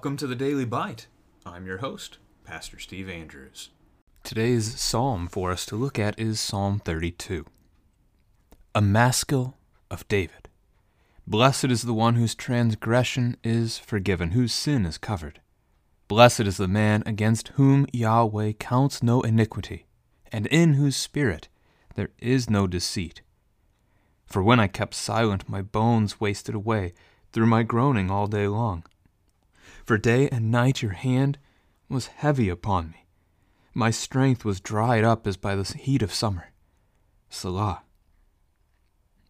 Welcome to the Daily Bite. I'm your host, Pastor Steve Andrews. Today's psalm for us to look at is Psalm 32. A maskil of David. Blessed is the one whose transgression is forgiven, whose sin is covered. Blessed is the man against whom Yahweh counts no iniquity, and in whose spirit there is no deceit. For when I kept silent, my bones wasted away through my groaning all day long. For day and night your hand was heavy upon me. My strength was dried up as by the heat of summer. Selah.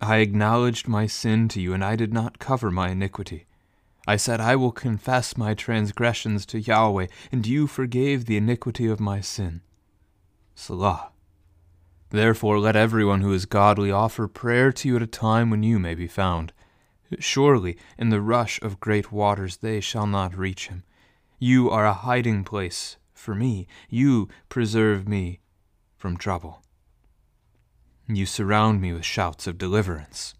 I acknowledged my sin to you, and I did not cover my iniquity. I said, I will confess my transgressions to Yahweh, and you forgave the iniquity of my sin. Selah. Therefore, let everyone who is godly offer prayer to you at a time when you may be found. Surely in the rush of great waters they shall not reach him. You are a hiding place for me. You preserve me from trouble. You surround me with shouts of deliverance.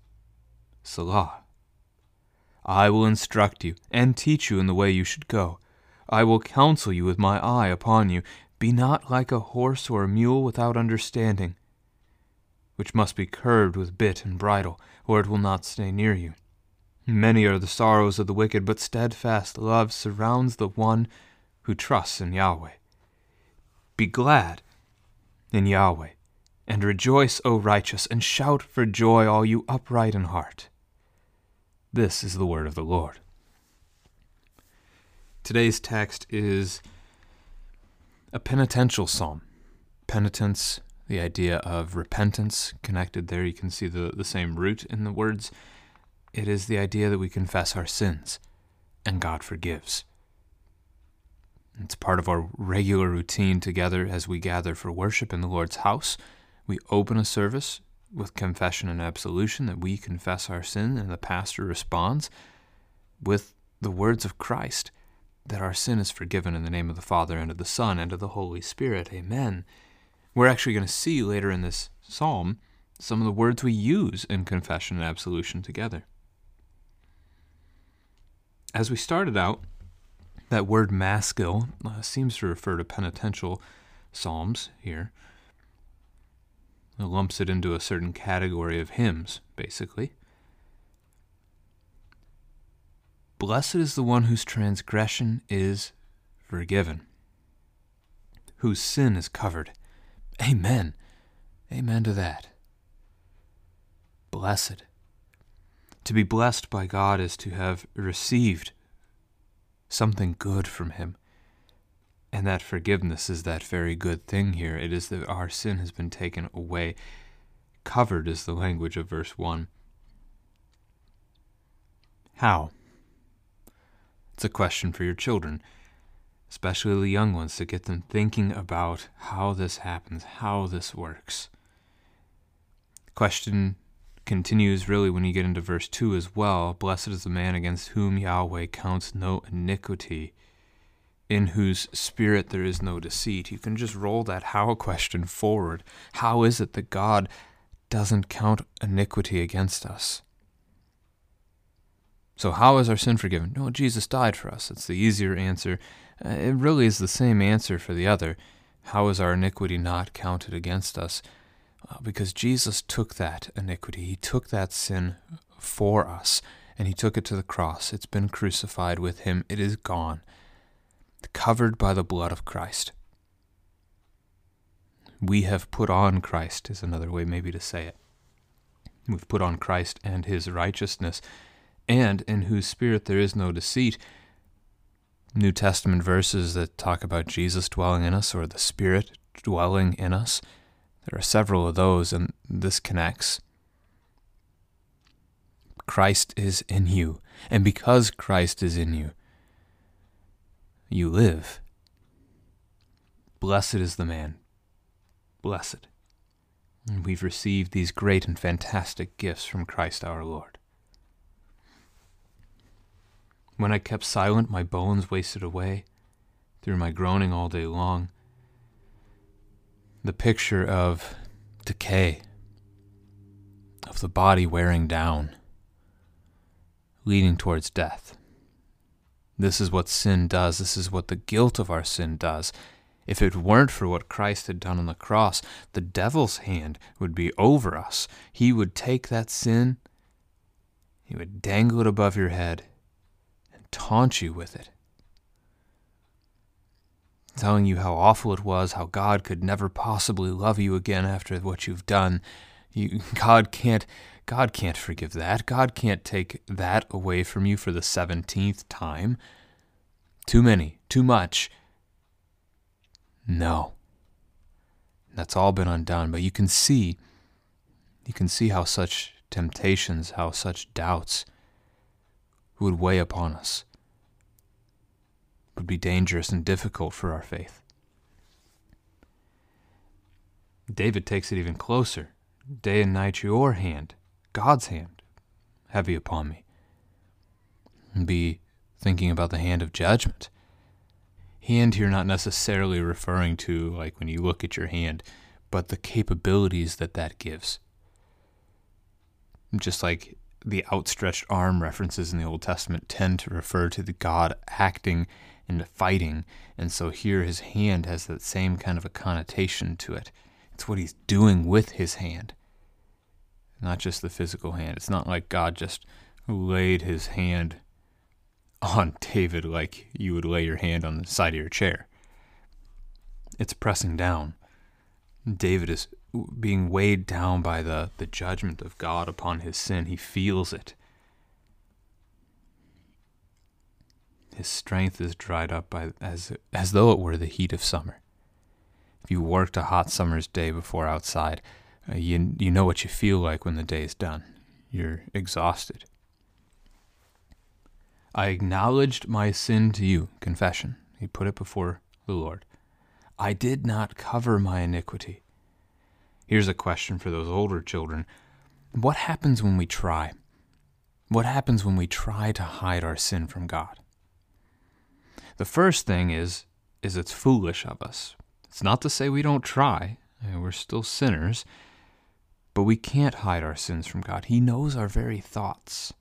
Selah. I will instruct you and teach you in the way you should go. I will counsel you with my eye upon you. Be not like a horse or a mule without understanding, which must be curbed with bit and bridle, or it will not stay near you. Many are the sorrows of the wicked, but steadfast love surrounds the one who trusts in Yahweh. Be glad in Yahweh, and rejoice, O righteous, and shout for joy, all you upright in heart. This is the word of the Lord. Today's text is a penitential psalm. Penitence, the idea of repentance, connected there. You can see the, the same root in the words it is the idea that we confess our sins and God forgives. It's part of our regular routine together as we gather for worship in the Lord's house. We open a service with confession and absolution that we confess our sin, and the pastor responds with the words of Christ that our sin is forgiven in the name of the Father and of the Son and of the Holy Spirit. Amen. We're actually going to see later in this psalm some of the words we use in confession and absolution together. As we started out, that word maskil uh, seems to refer to penitential psalms here. Lumps it into a certain category of hymns, basically. Blessed is the one whose transgression is forgiven, whose sin is covered. Amen. Amen to that. Blessed. To be blessed by God is to have received something good from Him. And that forgiveness is that very good thing here. It is that our sin has been taken away. Covered is the language of verse 1. How? It's a question for your children, especially the young ones, to get them thinking about how this happens, how this works. The Question continues really when you get into verse 2 as well. Blessed is the man against whom Yahweh counts no iniquity, in whose spirit there is no deceit. You can just roll that how question forward. How is it that God doesn't count iniquity against us? So, how is our sin forgiven? No, Jesus died for us. It's the easier answer. Uh, it really is the same answer for the other. How is our iniquity not counted against us? Uh, because Jesus took that iniquity, He took that sin for us, and He took it to the cross. It's been crucified with Him, it is gone, covered by the blood of Christ. We have put on Christ, is another way maybe to say it. We've put on Christ and His righteousness, and in whose spirit there is no deceit. New Testament verses that talk about Jesus dwelling in us or the Spirit dwelling in us there are several of those, and this connects. Christ is in you, and because Christ is in you, you live. Blessed is the man. Blessed. And we've received these great and fantastic gifts from Christ our Lord. When I kept silent, my bones wasted away through my groaning all day long. The picture of decay, of the body wearing down, leading towards death. This is what sin does. This is what the guilt of our sin does. If it weren't for what Christ had done on the cross, the devil's hand would be over us. He would take that sin, he would dangle it above your head, and taunt you with it, telling you how awful it was, how God could never possibly love you again after what you've done. You, God can't God can't forgive that. God can't take that away from you for the 17th time. Too many, too much. No. That's all been undone, but you can see you can see how such temptations, how such doubts would weigh upon us, would be dangerous and difficult for our faith. David takes it even closer. Day and night, your hand, God's hand, heavy upon me. And be thinking about the hand of judgment. Hand here, not necessarily referring to like when you look at your hand, but the capabilities that that gives. Just like the outstretched arm references in the Old Testament tend to refer to the God acting and fighting, and so here his hand has that same kind of a connotation to it. It's what he's doing with his hand, not just the physical hand. It's not like God just laid his hand on David like you would lay your hand on the side of your chair. It's pressing down. David is being weighed down by the, the judgment of God upon his sin. He feels it. His strength is dried up by, as, as though it were the heat of summer. If you worked a hot summer's day before outside, uh, you, you know what you feel like when the day is done. You're exhausted. I acknowledged my sin to you, confession. He put it before the Lord. I did not cover my iniquity. Here's a question for those older children What happens when we try? What happens when we try to hide our sin from God? The first thing is is it's foolish of us. It's not to say we don't try. We're still sinners, but we can't hide our sins from God. He knows our very thoughts.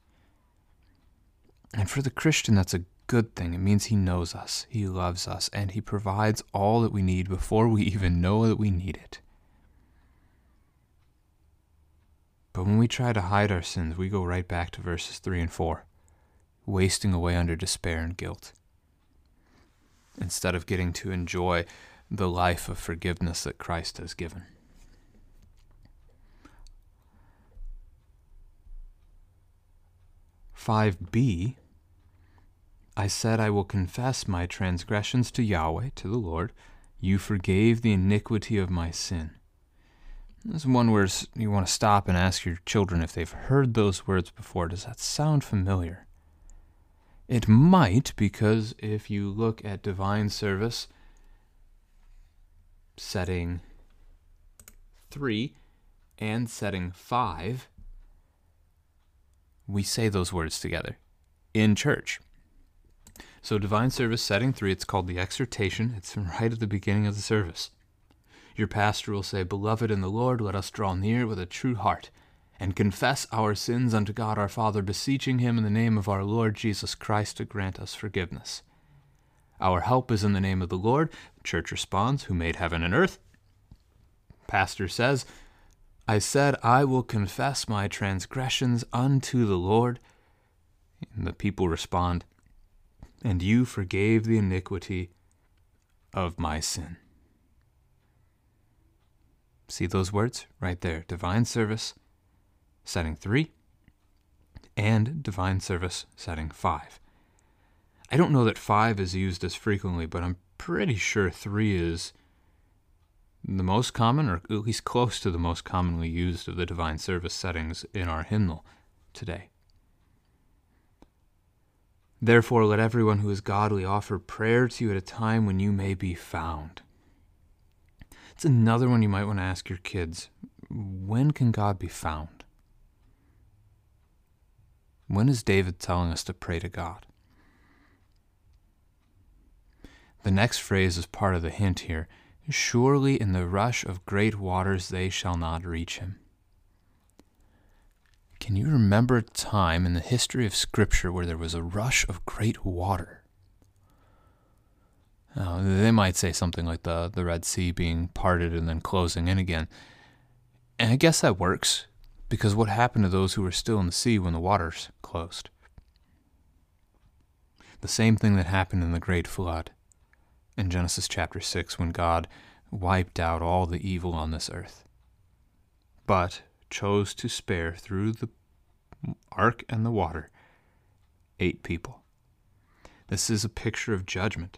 And for the Christian, that's a good thing. It means He knows us, He loves us, and He provides all that we need before we even know that we need it. But when we try to hide our sins, we go right back to verses 3 and 4, wasting away under despair and guilt, instead of getting to enjoy the life of forgiveness that Christ has given. Five B I said, I will confess my transgressions to Yahweh, to the Lord. You forgave the iniquity of my sin. This is one where you want to stop and ask your children if they've heard those words before. Does that sound familiar? It might, because if you look at divine service, setting 3 and setting 5, we say those words together in church. So, divine service setting 3, it's called the exhortation. It's right at the beginning of the service. Your pastor will say, Beloved in the Lord, let us draw near with a true heart and confess our sins unto God our Father, beseeching him in the name of our Lord Jesus Christ to grant us forgiveness. Our help is in the name of the Lord. The church responds, Who made heaven and earth? Pastor says, I said, I will confess my transgressions unto the Lord. And the people respond, And you forgave the iniquity of my sin. See those words right there divine service, setting three, and divine service, setting five. I don't know that five is used as frequently, but I'm pretty sure three is the most common, or at least close to the most commonly used of the divine service settings in our hymnal today. Therefore, let everyone who is godly offer prayer to you at a time when you may be found. It's another one you might want to ask your kids when can God be found? When is David telling us to pray to God? The next phrase is part of the hint here. Surely in the rush of great waters they shall not reach him. Can you remember a time in the history of Scripture where there was a rush of great water? Uh, they might say something like the, the Red Sea being parted and then closing in again. And I guess that works, because what happened to those who were still in the sea when the waters closed? The same thing that happened in the Great Flood in Genesis chapter 6 when God wiped out all the evil on this earth, but chose to spare through the ark and the water eight people. This is a picture of judgment.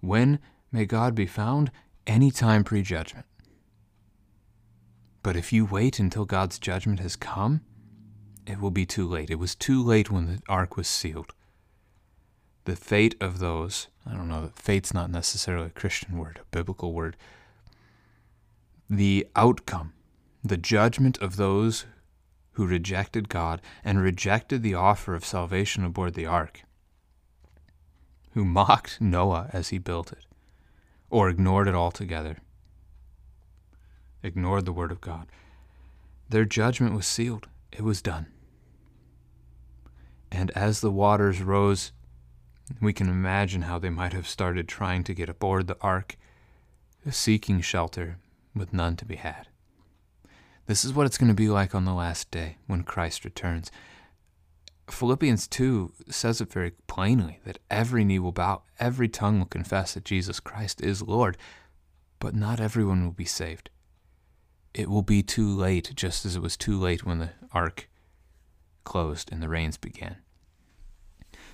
When may God be found? Any Anytime prejudgment. But if you wait until God's judgment has come, it will be too late. It was too late when the ark was sealed. The fate of those, I don't know, fate's not necessarily a Christian word, a biblical word. The outcome, the judgment of those who rejected God and rejected the offer of salvation aboard the ark who mocked Noah as he built it, or ignored it altogether, ignored the word of God. Their judgment was sealed, it was done. And as the waters rose, we can imagine how they might have started trying to get aboard the ark, seeking shelter with none to be had. This is what it's going to be like on the last day when Christ returns. Philippians 2 says it very plainly that every knee will bow, every tongue will confess that Jesus Christ is Lord, but not everyone will be saved. It will be too late, just as it was too late when the ark closed and the rains began.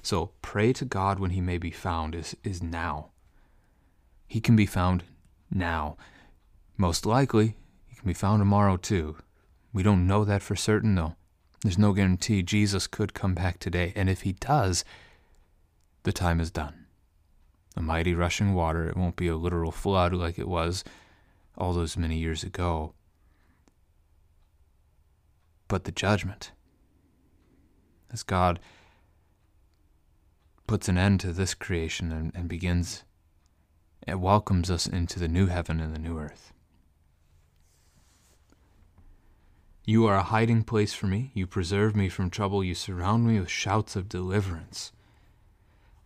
So pray to God when he may be found is, is now. He can be found now. Most likely, he can be found tomorrow too. We don't know that for certain, though. There's no guarantee Jesus could come back today, and if he does, the time is done. A mighty rushing water, it won't be a literal flood like it was all those many years ago. But the judgment, as God puts an end to this creation and, and begins, it welcomes us into the new heaven and the new earth. You are a hiding place for me. You preserve me from trouble. You surround me with shouts of deliverance.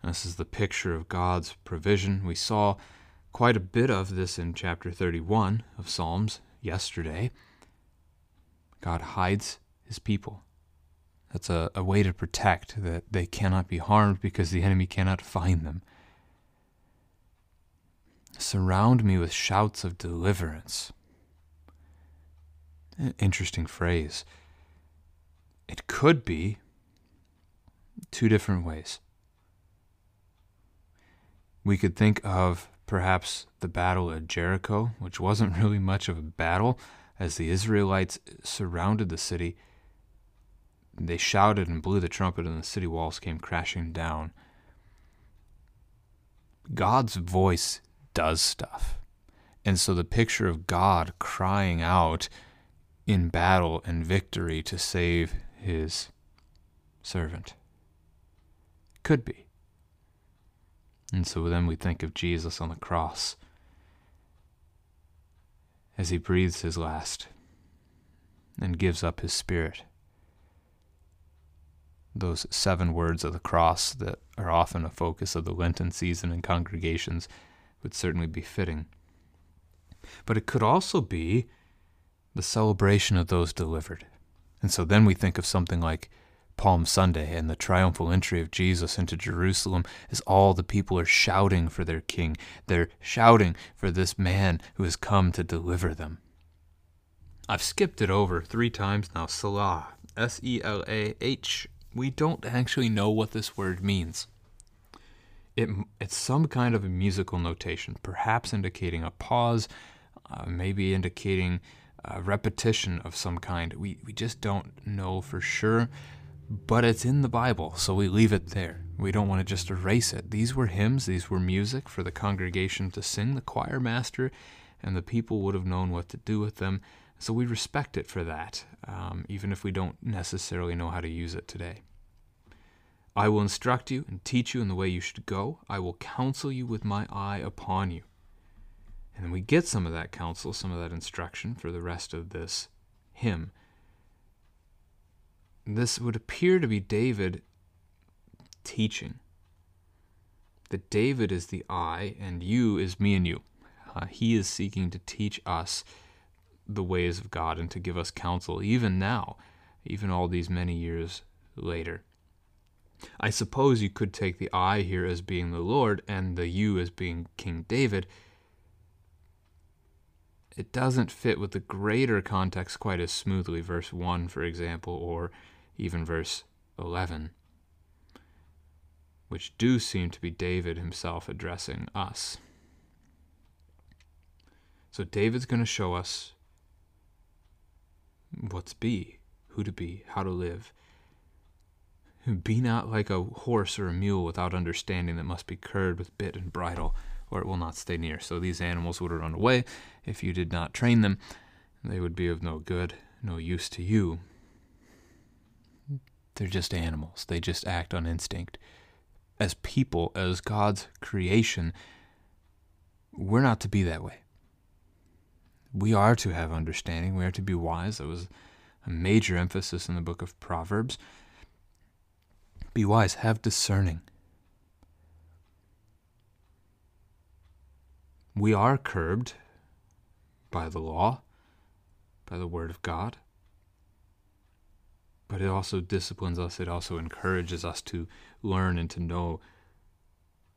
And this is the picture of God's provision. We saw quite a bit of this in chapter 31 of Psalms yesterday. God hides his people. That's a, a way to protect that they cannot be harmed because the enemy cannot find them. Surround me with shouts of deliverance. Interesting phrase. It could be two different ways. We could think of perhaps the battle at Jericho, which wasn't really much of a battle, as the Israelites surrounded the city. They shouted and blew the trumpet, and the city walls came crashing down. God's voice does stuff. And so the picture of God crying out in battle and victory to save his servant. Could be. And so then we think of Jesus on the cross as he breathes his last and gives up his spirit. Those seven words of the cross that are often a focus of the Lenten season in congregations would certainly be fitting. But it could also be the celebration of those delivered. And so then we think of something like Palm Sunday and the triumphal entry of Jesus into Jerusalem as all the people are shouting for their king. They're shouting for this man who has come to deliver them. I've skipped it over three times now. Selah. S E L A H. We don't actually know what this word means. It, it's some kind of a musical notation, perhaps indicating a pause, uh, maybe indicating a repetition of some kind. We, we just don't know for sure, but it's in the Bible, so we leave it there. We don't want to just erase it. These were hymns, these were music for the congregation to sing. The choir master and the people would have known what to do with them. So we respect it for that, um, even if we don't necessarily know how to use it today. I will instruct you and teach you in the way you should go. I will counsel you with my eye upon you. And we get some of that counsel, some of that instruction for the rest of this hymn. This would appear to be David teaching. That David is the I and you is me and you. Uh, he is seeking to teach us the ways of God and to give us counsel, even now, even all these many years later. I suppose you could take the I here as being the Lord and the you as being King David. It doesn't fit with the greater context quite as smoothly, verse 1, for example, or even verse 11, which do seem to be David himself addressing us. So David's going to show us what to be, who to be, how to live. Be not like a horse or a mule without understanding that must be curbed with bit and bridle, or it will not stay near. So these animals would run away if you did not train them. They would be of no good, no use to you. They're just animals. They just act on instinct. As people, as God's creation, we're not to be that way. We are to have understanding. We are to be wise. That was a major emphasis in the book of Proverbs. Be wise, have discerning. We are curbed by the law, by the word of God, but it also disciplines us, it also encourages us to learn and to know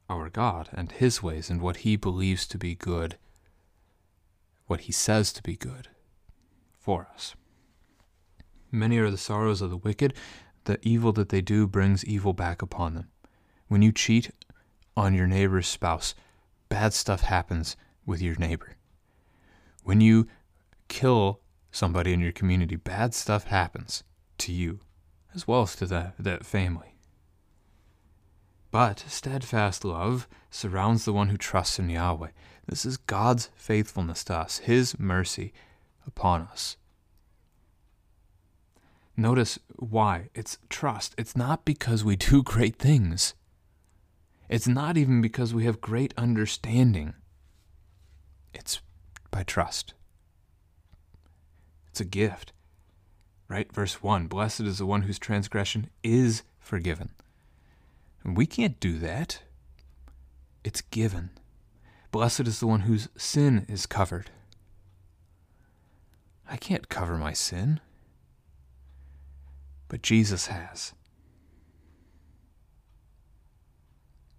our God and His ways and what He believes to be good, what He says to be good for us. Many are the sorrows of the wicked, the evil that they do brings evil back upon them. When you cheat on your neighbor's spouse, bad stuff happens with your neighbor. When you kill somebody in your community, bad stuff happens to you as well as to the, that family. But steadfast love surrounds the one who trusts in Yahweh. This is God's faithfulness to us, His mercy upon us. Notice why. It's trust. It's not because we do great things. It's not even because we have great understanding. It's by trust. It's a gift. Right? Verse 1 Blessed is the one whose transgression is forgiven. We can't do that. It's given. Blessed is the one whose sin is covered. I can't cover my sin but Jesus has.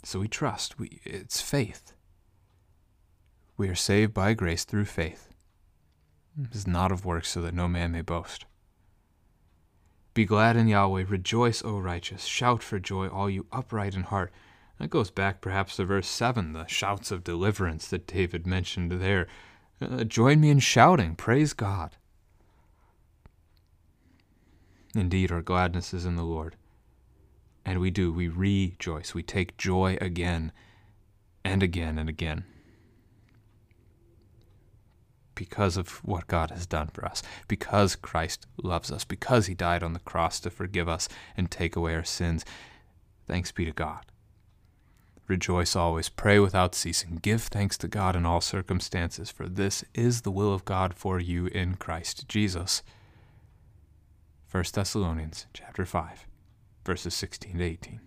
So we trust. We, it's faith. We are saved by grace through faith. It is not of works, so that no man may boast. Be glad in Yahweh, rejoice, O righteous, shout for joy, all you upright in heart. That goes back perhaps to verse 7, the shouts of deliverance that David mentioned there. Uh, join me in shouting, praise God. Indeed, our gladness is in the Lord. And we do, we rejoice, we take joy again and again and again because of what God has done for us, because Christ loves us, because He died on the cross to forgive us and take away our sins. Thanks be to God. Rejoice always, pray without ceasing, give thanks to God in all circumstances, for this is the will of God for you in Christ Jesus. 1 Thessalonians chapter 5, verses 16 to 18.